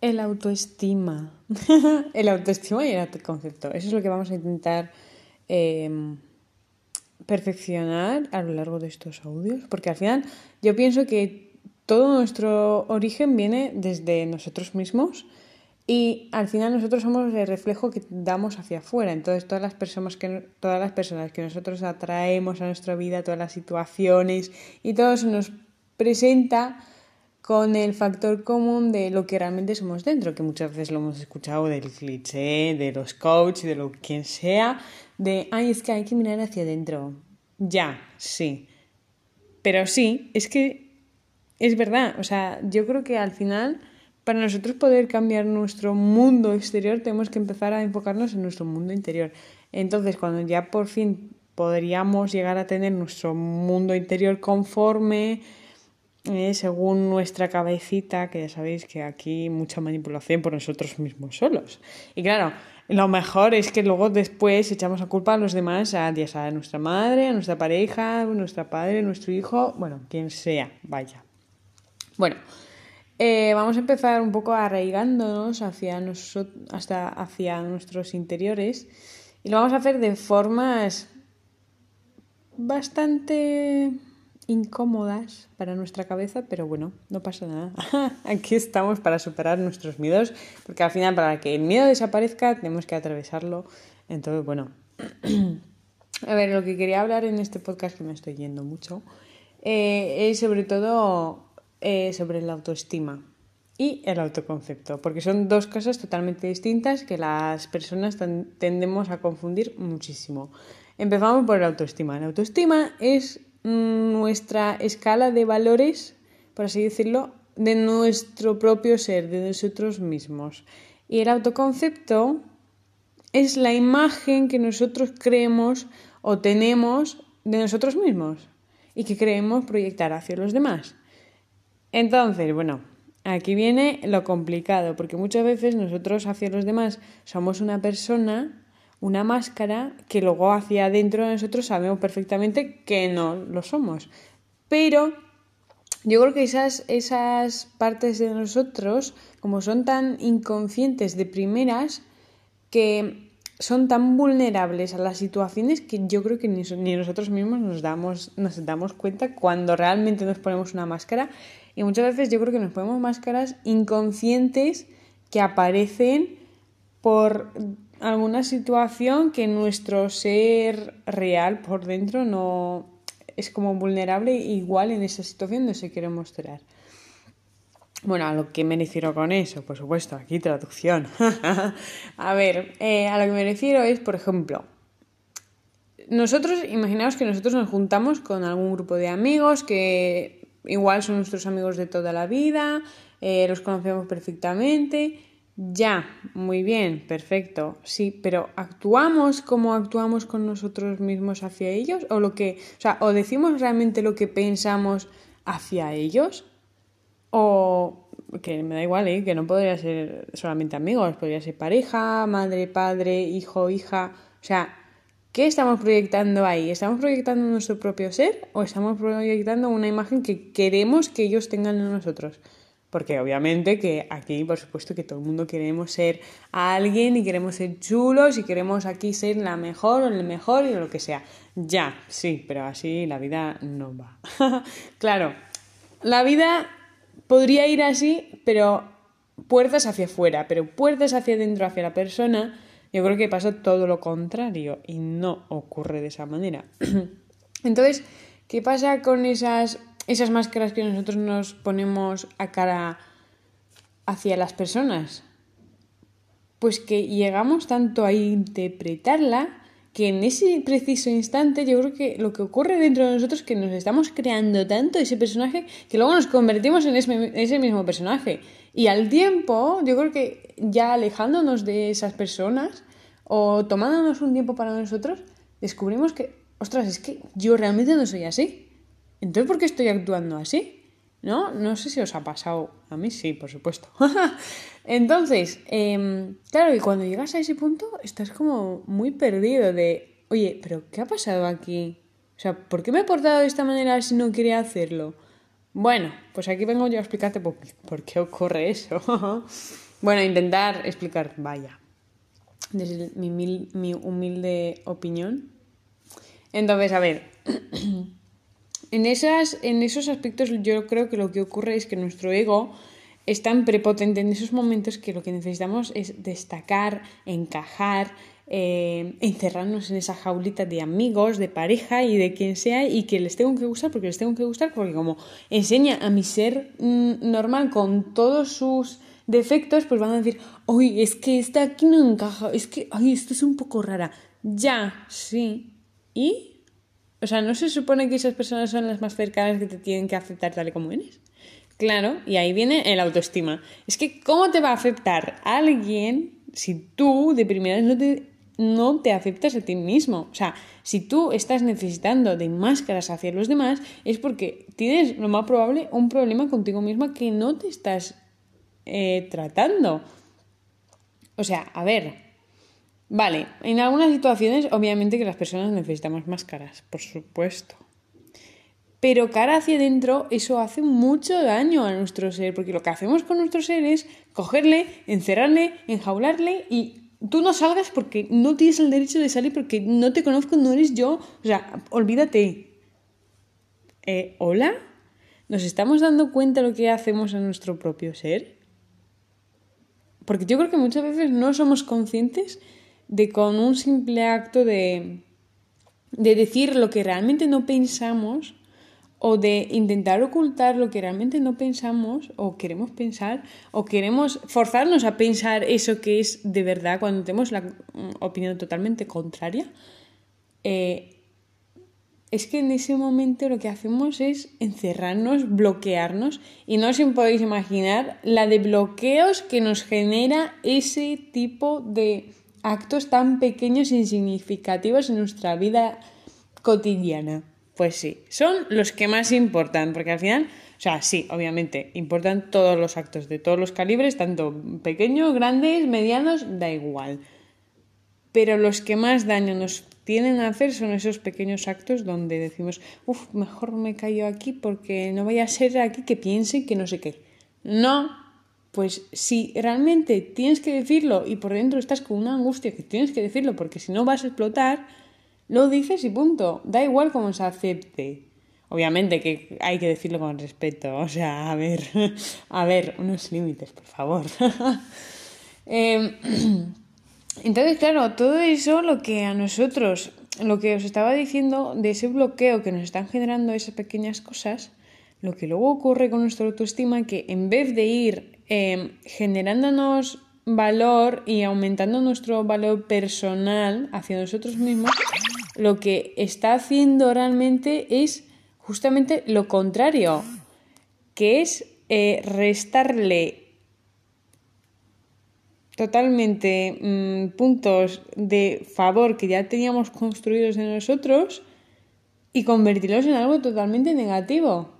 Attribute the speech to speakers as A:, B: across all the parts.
A: El autoestima. el autoestima y el autoconcepto. Eso es lo que vamos a intentar em, perfeccionar a lo largo de estos audios. Porque al final yo pienso que todo nuestro origen viene desde nosotros mismos y al final nosotros somos el reflejo que damos hacia afuera. Entonces todas las personas que, todas las personas que nosotros atraemos a nuestra vida, todas las situaciones y todo eso nos presenta con el factor común de lo que realmente somos dentro, que muchas veces lo hemos escuchado del cliché, de los coaches, de lo quien sea, de, ay, es que hay que mirar hacia adentro. Ya, sí. Pero sí, es que es verdad, o sea, yo creo que al final para nosotros poder cambiar nuestro mundo exterior tenemos que empezar a enfocarnos en nuestro mundo interior. Entonces, cuando ya por fin podríamos llegar a tener nuestro mundo interior conforme, eh, según nuestra cabecita, que ya sabéis que aquí mucha manipulación por nosotros mismos solos. Y claro, lo mejor es que luego después echamos la culpa a los demás, a, a nuestra madre, a nuestra pareja, a nuestra padre, a nuestro hijo, bueno, quien sea, vaya. Bueno, eh, vamos a empezar un poco arraigándonos hacia, hasta hacia nuestros interiores y lo vamos a hacer de formas bastante incómodas para nuestra cabeza, pero bueno, no pasa nada. Aquí estamos para superar nuestros miedos, porque al final para que el miedo desaparezca tenemos que atravesarlo. Entonces, bueno, a ver, lo que quería hablar en este podcast, que me estoy yendo mucho, eh, es sobre todo eh, sobre la autoestima y el autoconcepto, porque son dos cosas totalmente distintas que las personas tendemos a confundir muchísimo. Empezamos por la autoestima. La autoestima es nuestra escala de valores, por así decirlo, de nuestro propio ser, de nosotros mismos. Y el autoconcepto es la imagen que nosotros creemos o tenemos de nosotros mismos y que creemos proyectar hacia los demás. Entonces, bueno, aquí viene lo complicado, porque muchas veces nosotros hacia los demás somos una persona, una máscara, que luego hacia adentro de nosotros sabemos perfectamente que no lo somos. Pero yo creo que esas, esas partes de nosotros, como son tan inconscientes de primeras, que son tan vulnerables a las situaciones que yo creo que ni, ni, nosotros mismos nos damos, nos damos cuenta cuando realmente nos ponemos una máscara y muchas veces yo creo que nos ponemos máscaras inconscientes que aparecen por alguna situación que nuestro ser real por dentro no es como vulnerable igual en esa situación no se quiere mostrar. Bueno, a lo que me refiero con eso, por supuesto, aquí traducción. a ver, eh, a lo que me refiero es, por ejemplo, nosotros, imaginaos que nosotros nos juntamos con algún grupo de amigos que igual son nuestros amigos de toda la vida, eh, los conocemos perfectamente. Ya, muy bien, perfecto, sí, pero ¿actuamos como actuamos con nosotros mismos hacia ellos? ¿O lo que, o sea, o decimos realmente lo que pensamos hacia ellos? ¿O que me da igual, ¿eh? que no podría ser solamente amigos, podría ser pareja, madre, padre, hijo, hija, o sea, ¿Qué estamos proyectando ahí? ¿Estamos proyectando nuestro propio ser o estamos proyectando una imagen que queremos que ellos tengan en nosotros? Porque obviamente que aquí, por supuesto, que todo el mundo queremos ser alguien y queremos ser chulos y queremos aquí ser la mejor o el mejor y lo que sea. Ya, sí, pero así la vida no va. claro, la vida podría ir así, pero puertas hacia afuera, pero puertas hacia adentro, hacia la persona, yo creo que pasa todo lo contrario y no ocurre de esa manera. Entonces, ¿qué pasa con esas, esas máscaras que nosotros nos ponemos a cara hacia las personas? Pues que llegamos tanto a interpretarla que en ese preciso instante yo creo que lo que ocurre dentro de nosotros es que nos estamos creando tanto ese personaje que luego nos convertimos en ese, mismo personaje. Y al tiempo, yo creo que ya alejándonos de esas personas o tomándonos un tiempo para nosotros, descubrimos que, ostras, es que yo realmente no soy así. Entonces, ¿por qué estoy actuando así? ¿No? No sé si os ha pasado. A mí sí, por supuesto. Entonces, eh, claro, y cuando llegas a ese punto, estás como muy perdido de, oye, pero ¿qué ha pasado aquí? O sea, ¿por qué me he portado de esta manera si no quería hacerlo? Bueno, pues aquí vengo yo a explicarte por, qué ocurre eso. Bueno, intentar explicar, vaya, desde mi humilde opinión. Entonces, a ver, en, esas, en esos aspectos yo creo que lo que ocurre es que nuestro ego es tan prepotente en esos momentos que lo que necesitamos es destacar, encajar, eh, encerrarnos en esa jaulita de amigos, de pareja y de quien sea y que les tengo que gustar porque les tengo que gustar porque como enseña a mi ser mm, normal con todos sus defectos, pues van a decir, uy, es que esta aquí no encaja, es que, ay, esto es un poco rara. Ya, sí. ¿Y? O sea, ¿no se supone que esas personas son las más cercanas que te tienen que aceptar tal y como eres? Claro, y ahí viene el autoestima. Es que, ¿cómo te va a aceptar alguien si tú de primeras no te, no te aceptas a ti mismo? O sea, si tú estás necesitando de máscaras hacia los demás, es porque tienes lo más probable un problema contigo misma que no te estás eh, tratando. O sea, a ver, vale, en algunas situaciones obviamente que las personas necesitamos máscaras, por supuesto. Pero cara hacia adentro, eso hace mucho daño a nuestro ser, porque lo que hacemos con nuestro ser es cogerle, encerrarle, enjaularle y tú no salgas porque no tienes el derecho de salir porque no te conozco, no eres yo. O sea, olvídate. Eh, ¿Hola? ¿Nos estamos dando cuenta de lo que hacemos a nuestro propio ser? Porque yo creo que muchas veces no somos conscientes de con un simple acto de, de decir lo que realmente no pensamos o de intentar ocultar lo que realmente no pensamos o queremos pensar o queremos forzarnos a pensar eso que es de verdad cuando tenemos la opinión totalmente contraria, eh, es que en ese momento lo que hacemos es encerrarnos, bloquearnos y no os podéis imaginar la de bloqueos que nos genera ese tipo de actos tan pequeños e insignificativos en nuestra vida cotidiana. Pues sí, son los que más importan, porque al final, o sea, sí, obviamente, importan todos los actos de todos los calibres, tanto pequeños, grandes, medianos, da igual. Pero los que más daño nos tienen a hacer son esos pequeños actos donde decimos, uff, mejor me callo aquí porque no vaya a ser aquí que piense que no sé qué. No, pues si realmente tienes que decirlo y por dentro estás con una angustia que tienes que decirlo porque si no vas a explotar, lo dices y punto. Da igual cómo se acepte. Obviamente que hay que decirlo con respeto. O sea, a ver, a ver, unos límites, por favor. Em, entonces, claro, todo eso lo que a nosotros, lo que os estaba diciendo de ese bloqueo que nos están generando esas pequeñas cosas, lo que luego ocurre con nuestra autoestima, que en vez de ir em, generándonos valor y aumentando nuestro valor personal hacia nosotros mismos, lo que está haciendo realmente es justamente lo contrario, que es eh, restarle totalmente mm, puntos de favor que ya teníamos construidos en nosotros y convertirlos en algo totalmente negativo,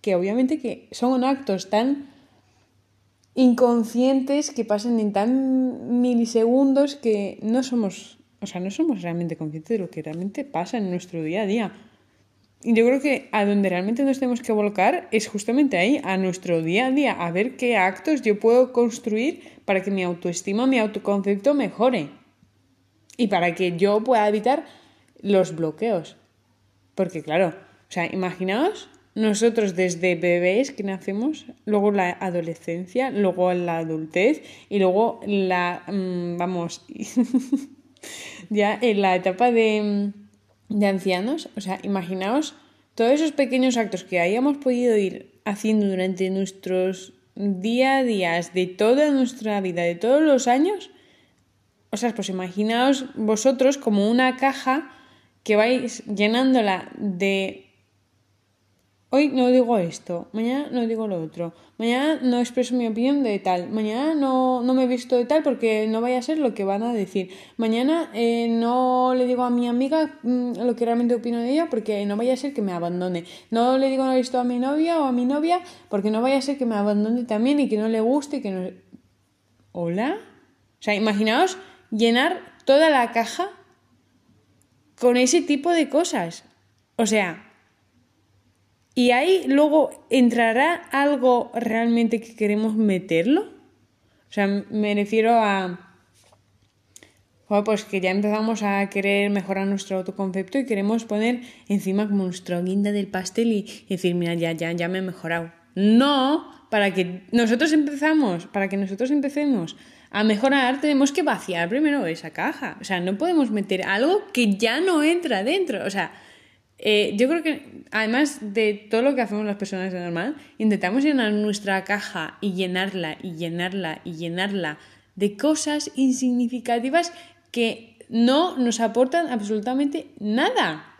A: que obviamente que son actos tan inconscientes que pasan en tan milisegundos que no somos o sea, no somos realmente conscientes de lo que realmente pasa en nuestro día a día. Y yo creo que a donde realmente nos tenemos que volcar es justamente ahí, a nuestro día a día, a ver qué actos yo puedo construir para que mi autoestima, mi autoconcepto mejore. Y para que yo pueda evitar los bloqueos. Porque claro, o sea, imaginaos nosotros desde bebés que nacemos, luego la adolescencia, luego la adultez y luego la, mm, vamos, ya en la etapa de, de ancianos, o sea, imaginaos todos esos pequeños actos que hayamos podido ir haciendo durante nuestros día a día de toda nuestra vida, de todos los años, o sea, pues imaginaos vosotros como una caja que vais llenándola de Hoy no digo esto, mañana no digo lo otro, mañana no expreso mi opinión de tal, mañana no, no me he visto de tal porque no vaya a ser lo que van a decir, mañana eh, no le digo a mi amiga mm, lo que realmente opino de ella porque no vaya a ser que me abandone, no le digo no esto a mi novia o a mi novia porque no vaya a ser que me abandone también y que no le guste y que no... ¿Hola? O sea, imaginaos llenar toda la caja con ese tipo de cosas. O sea, y ahí luego entrará algo realmente que queremos meterlo. O sea, me refiero a pues que ya empezamos a querer mejorar nuestro autoconcepto y queremos poner encima como nuestro guinda del pastel y, decir, mira, ya, ya, ya me he mejorado. No, para que nosotros empezamos, para que nosotros empecemos a mejorar, tenemos que vaciar primero esa caja. O sea, no podemos meter algo que ya no entra dentro. O sea, eh, yo creo que además de todo lo que hacemos las personas de normal, intentamos llenar nuestra caja y llenarla y llenarla y llenarla de cosas insignificativas que no nos aportan absolutamente nada.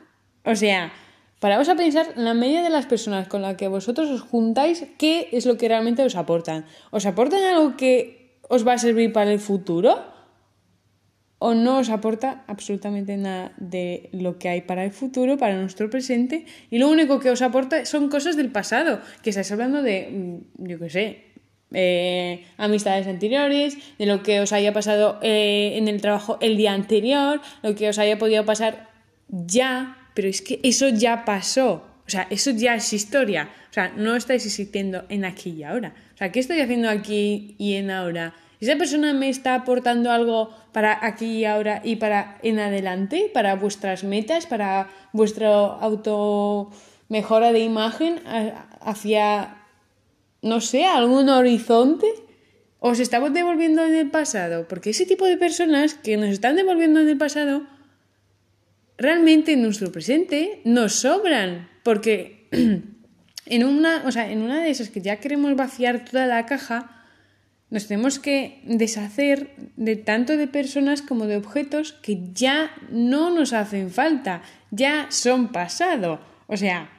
A: O sea, paraos a pensar la media de las personas con las que vosotros os juntáis, ¿qué es lo que realmente os aportan? ¿Os aportan algo que os va a servir para el futuro? ¿O no os aporta absolutamente nada de lo que hay para el futuro, para nuestro presente? Y lo único que os aporta son cosas del pasado, que estáis hablando de, mm, yo qué sé, eh, amistades anteriores, de lo que os haya pasado eh, en el trabajo el día anterior, lo que os haya podido pasar ya, pero es que eso ya pasó, o sea, eso ya es historia, o sea, no estáis existiendo en aquí y ahora, o sea, ¿qué estoy haciendo aquí y en ahora? ¿Esa persona me está aportando algo para aquí y ahora y para en adelante, para vuestras metas, para vuestra auto mejora de imagen hacia no sé, algún horizonte? ¿Os estamos devolviendo en el pasado? Porque ese tipo de personas que nos están devolviendo en el pasado, realmente en nuestro presente nos sobran. Porque en una, o sea, en una de esas que ya queremos vaciar toda la caja, nos tenemos que deshacer de tanto de personas como de objetos que ya no nos hacen falta, ya son pasado. O sea,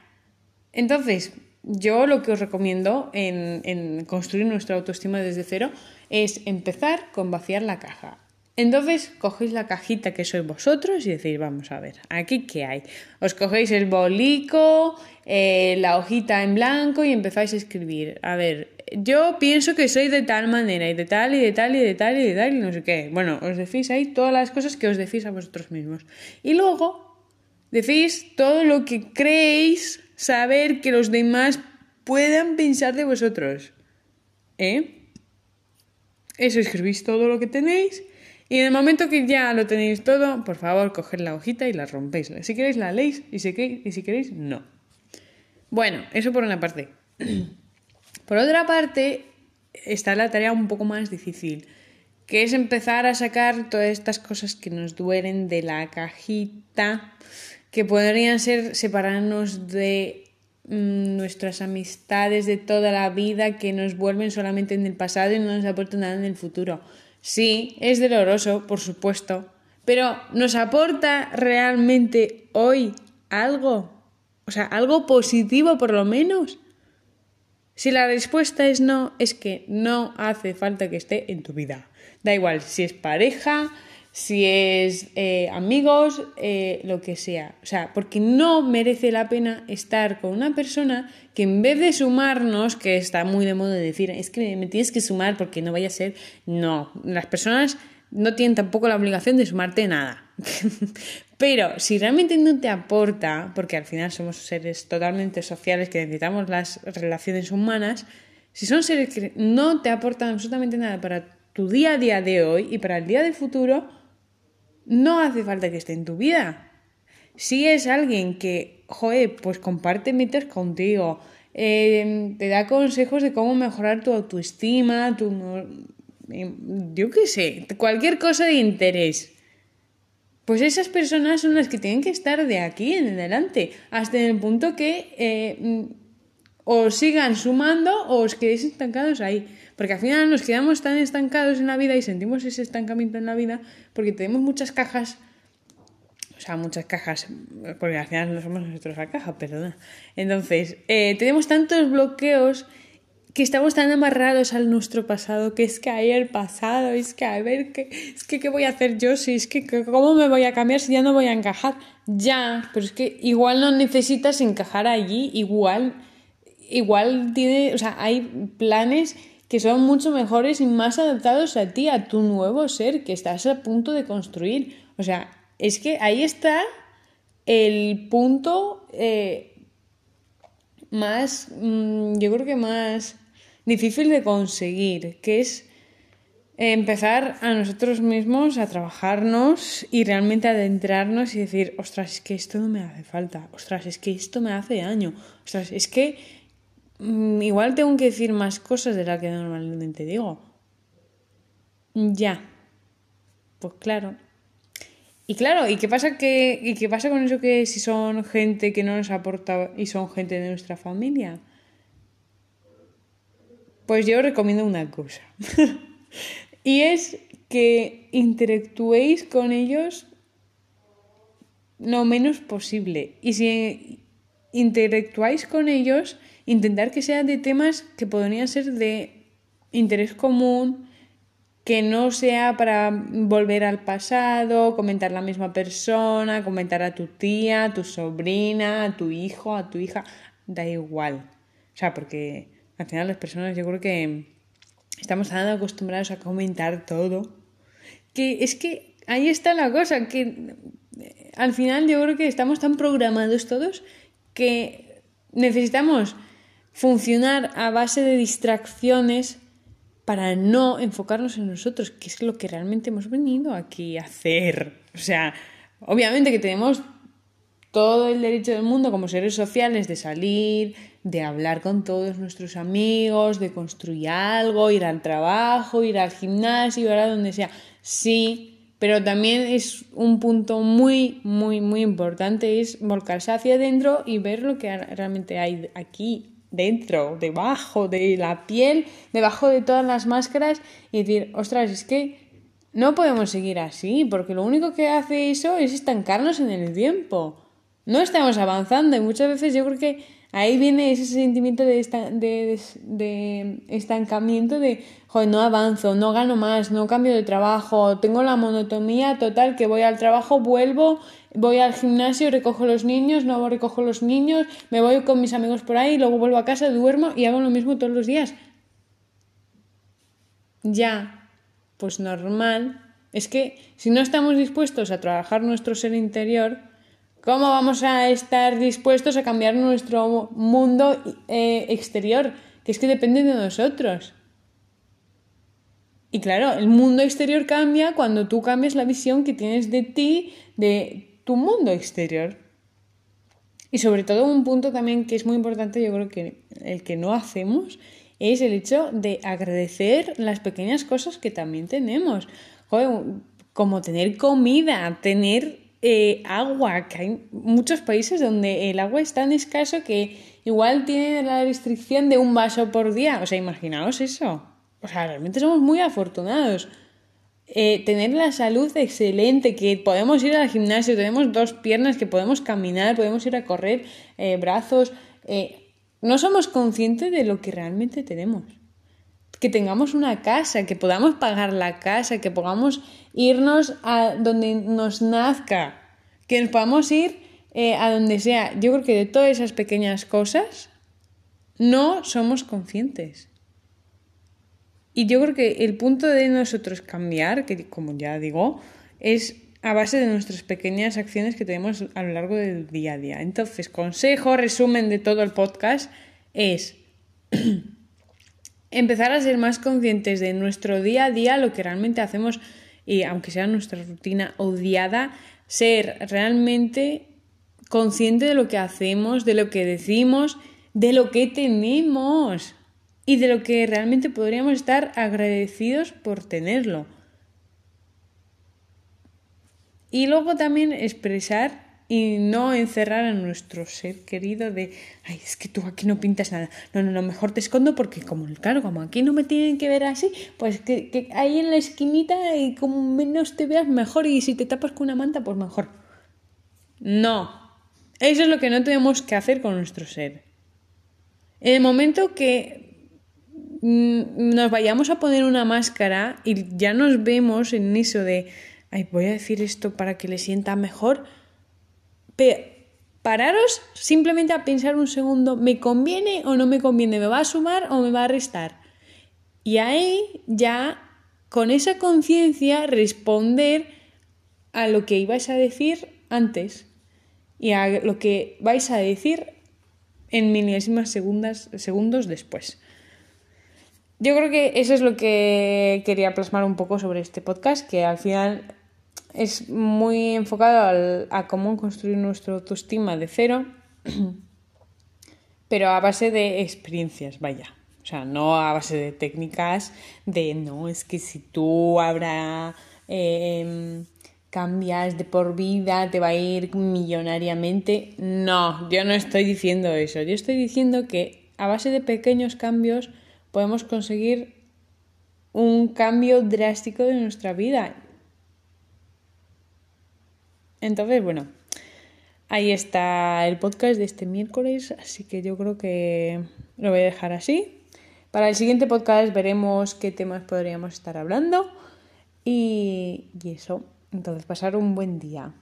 A: entonces, yo lo que os recomiendo en, construir nuestra autoestima desde cero es empezar con vaciar la caja. Entonces cogéis la cajita que sois vosotros y decís, vamos a ver, aquí qué hay. Os cogéis el bolico, eh, la hojita en blanco y empezáis a escribir. A ver, yo pienso que soy de tal manera y de tal y de tal y de tal y de tal y no sé qué. Bueno, os decís ahí todas las cosas que os decís a vosotros mismos. Y luego decís todo lo que creéis saber que los demás puedan pensar de vosotros. ¿Eh? Eso escribís todo lo que tenéis y en el momento que ya lo tenéis todo, por favor, coged la hojita y la rompéis. Si queréis la leéis y si, queréis, y si queréis, no. Bueno, eso por una parte. Por otra parte, está la tarea un poco más difícil, que es empezar a sacar todas estas cosas que nos duelen de la cajita que podrían ser separarnos de mm, nuestras amistades de toda la vida que nos vuelven solamente en el pasado y no nos aportan nada en el futuro. Sí, es doloroso, por supuesto, pero ¿nos aporta realmente hoy algo? O sea, algo positivo por lo menos. Si la respuesta es no, es que no hace falta que esté en tu vida. Da igual si es pareja, si es eh, amigos, eh, lo que sea. O sea, porque no merece la pena estar con una persona que en vez de sumarnos, que está muy de moda de decir, es que me tienes que sumar porque no vaya a ser, no, las personas no tienen tampoco la obligación de sumarte nada. Pero si realmente no te aporta, porque al final somos seres totalmente sociales que necesitamos las relaciones humanas, si son seres que no te aportan absolutamente nada para tu día a día de hoy y para el día del futuro, no hace falta que esté en tu vida. Si es alguien que, joder, pues comparte metas contigo, eh, te da consejos de cómo mejorar tu autoestima, tu... Em, yo qué sé, cualquier cosa de interés. Pues esas personas son las que tienen que estar de aquí en adelante, hasta el punto que eh, os sigan sumando o os quedéis estancados ahí. Porque al final nos quedamos tan estancados en la vida y sentimos ese estancamiento en la vida porque tenemos muchas cajas, o sea, muchas cajas, porque al final no somos nosotros la caja, perdona. Entonces, eh, tenemos tantos bloqueos que estamos tan amarrados al nuestro pasado, que es que hay el pasado, es que a ver, qué es que qué voy a hacer yo, si es que cómo me voy a cambiar si ya no voy a encajar. Ya, pero es que igual no necesitas encajar allí, igual, igual tiene, o sea, hay planes que son mucho mejores y más adaptados a ti, a tu nuevo ser que estás a punto de construir. O sea, es que ahí está el punto eh, más, mm, yo creo que más difícil de conseguir, que es empezar a nosotros mismos a trabajarnos y realmente adentrarnos y decir, ostras, es que esto no me hace falta, ostras, es que esto me hace daño, ostras, es que mm, igual tengo que decir más cosas de las que normalmente digo. Ya. Pues claro. Y claro, ¿y qué pasa que y qué pasa con eso que si son gente que no nos aporta y son gente de nuestra familia? Pues yo recomiendo una cosa. Y es que interactuéis con ellos lo menos posible. Y si interactuáis con ellos, intentar que sean de temas que podrían ser de interés común, que no sea para volver al pasado, comentar la misma persona, comentar a tu tía, a tu sobrina, a tu hijo, a tu hija, da igual. O sea, porque al final las personas yo creo que estamos tan acostumbrados a comentar todo, que es que ahí está la cosa, que eh, al final yo creo que estamos tan programados todos que necesitamos funcionar a base de distracciones para no enfocarnos en nosotros, que es lo que realmente hemos venido aquí a hacer. O sea, obviamente que tenemos todo el derecho del mundo como seres sociales de salir, de hablar con todos nuestros amigos, de construir algo, ir al trabajo, ir al gimnasio, ir a donde sea. Sí, pero también es un punto muy, muy, muy importante, es volcarse hacia adentro y ver lo que realmente hay aquí, dentro, debajo de la piel, debajo de todas las máscaras y decir, ostras, es que no podemos seguir así, porque lo único que hace eso es estancarnos en el tiempo. No estamos avanzando y muchas veces yo creo que ahí viene ese sentimiento de, de, estancamiento de, joder, no avanzo, no gano más, no cambio de trabajo, tengo la monotonía total que voy al trabajo, vuelvo, voy al gimnasio, recojo los niños, no recojo los niños, me voy con mis amigos por ahí, luego vuelvo a casa, duermo y hago lo mismo todos los días. Ya, pues normal. Es que si no estamos dispuestos a trabajar nuestro ser interior, ¿Cómo vamos a estar dispuestos a cambiar nuestro mundo eh, exterior? Que es que depende de nosotros. Y claro, el mundo exterior cambia cuando tú cambias la visión que tienes de ti, de tu mundo exterior. Y sobre todo un punto también que es muy importante, yo creo que el que no hacemos, es el hecho de agradecer las pequeñas cosas que también tenemos. como tener comida, tener eh, agua, que hay muchos países donde el agua es tan escaso que igual tiene la restricción de un vaso por día. O sea, imaginaos eso. O sea, realmente somos muy afortunados. Eh, tener la salud excelente, que podemos ir al gimnasio, tenemos dos piernas, que podemos caminar, podemos ir a correr, eh, brazos. no somos conscientes de lo que realmente tenemos que tengamos una casa, que podamos pagar la casa, que podamos irnos a donde nos nazca, que nos podamos ir eh, a donde sea. Yo creo que de todas esas pequeñas cosas no somos conscientes. Y yo creo que el punto de nosotros cambiar, que como ya digo, es a base de nuestras pequeñas acciones que tenemos a lo largo del día a día. Entonces, consejo, resumen de todo el podcast es empezar a ser más conscientes de nuestro día a día, lo que realmente hacemos, y aunque sea nuestra rutina odiada, ser realmente consciente de lo que hacemos, de lo que decimos, de lo que tenemos y de lo que realmente podríamos estar agradecidos por tenerlo. Y luego también expresar y no encerrar a nuestro ser querido de, ay, es que tú aquí no pintas nada. No, no, no, mejor te escondo porque como, claro, como aquí no me tienen que ver así, pues que, que ahí en la esquinita y como menos te veas mejor y si te tapas con una manta, pues mejor. No, eso es lo que no tenemos que hacer con nuestro ser. En el momento que nos vayamos a poner una máscara y ya nos vemos en eso de, voy a decir esto para que le sienta mejor, pararos simplemente a pensar un segundo, ¿me conviene o no me conviene? ¿Me va a sumar o me va a restar? Y ahí ya, con esa conciencia, responder a lo que ibais a decir antes y a lo que vais a decir en milésimas segundos después. Yo creo que eso es lo que quería plasmar un poco sobre este podcast, que al final es muy enfocado a cómo construir nuestra autoestima de cero, pero a base de experiencias, vaya. O sea, no a base de técnicas de, no, es que si tú habrá... Em, cambias de por vida, te va a ir millonariamente. No, yo no estoy diciendo eso. Yo estoy diciendo que a base de pequeños cambios podemos conseguir un cambio drástico de nuestra vida. Entonces, bueno, ahí está el podcast de este miércoles, así que yo creo que lo voy a dejar así. Para el siguiente podcast veremos qué temas podríamos estar hablando y, y eso. Entonces, pasar un buen día.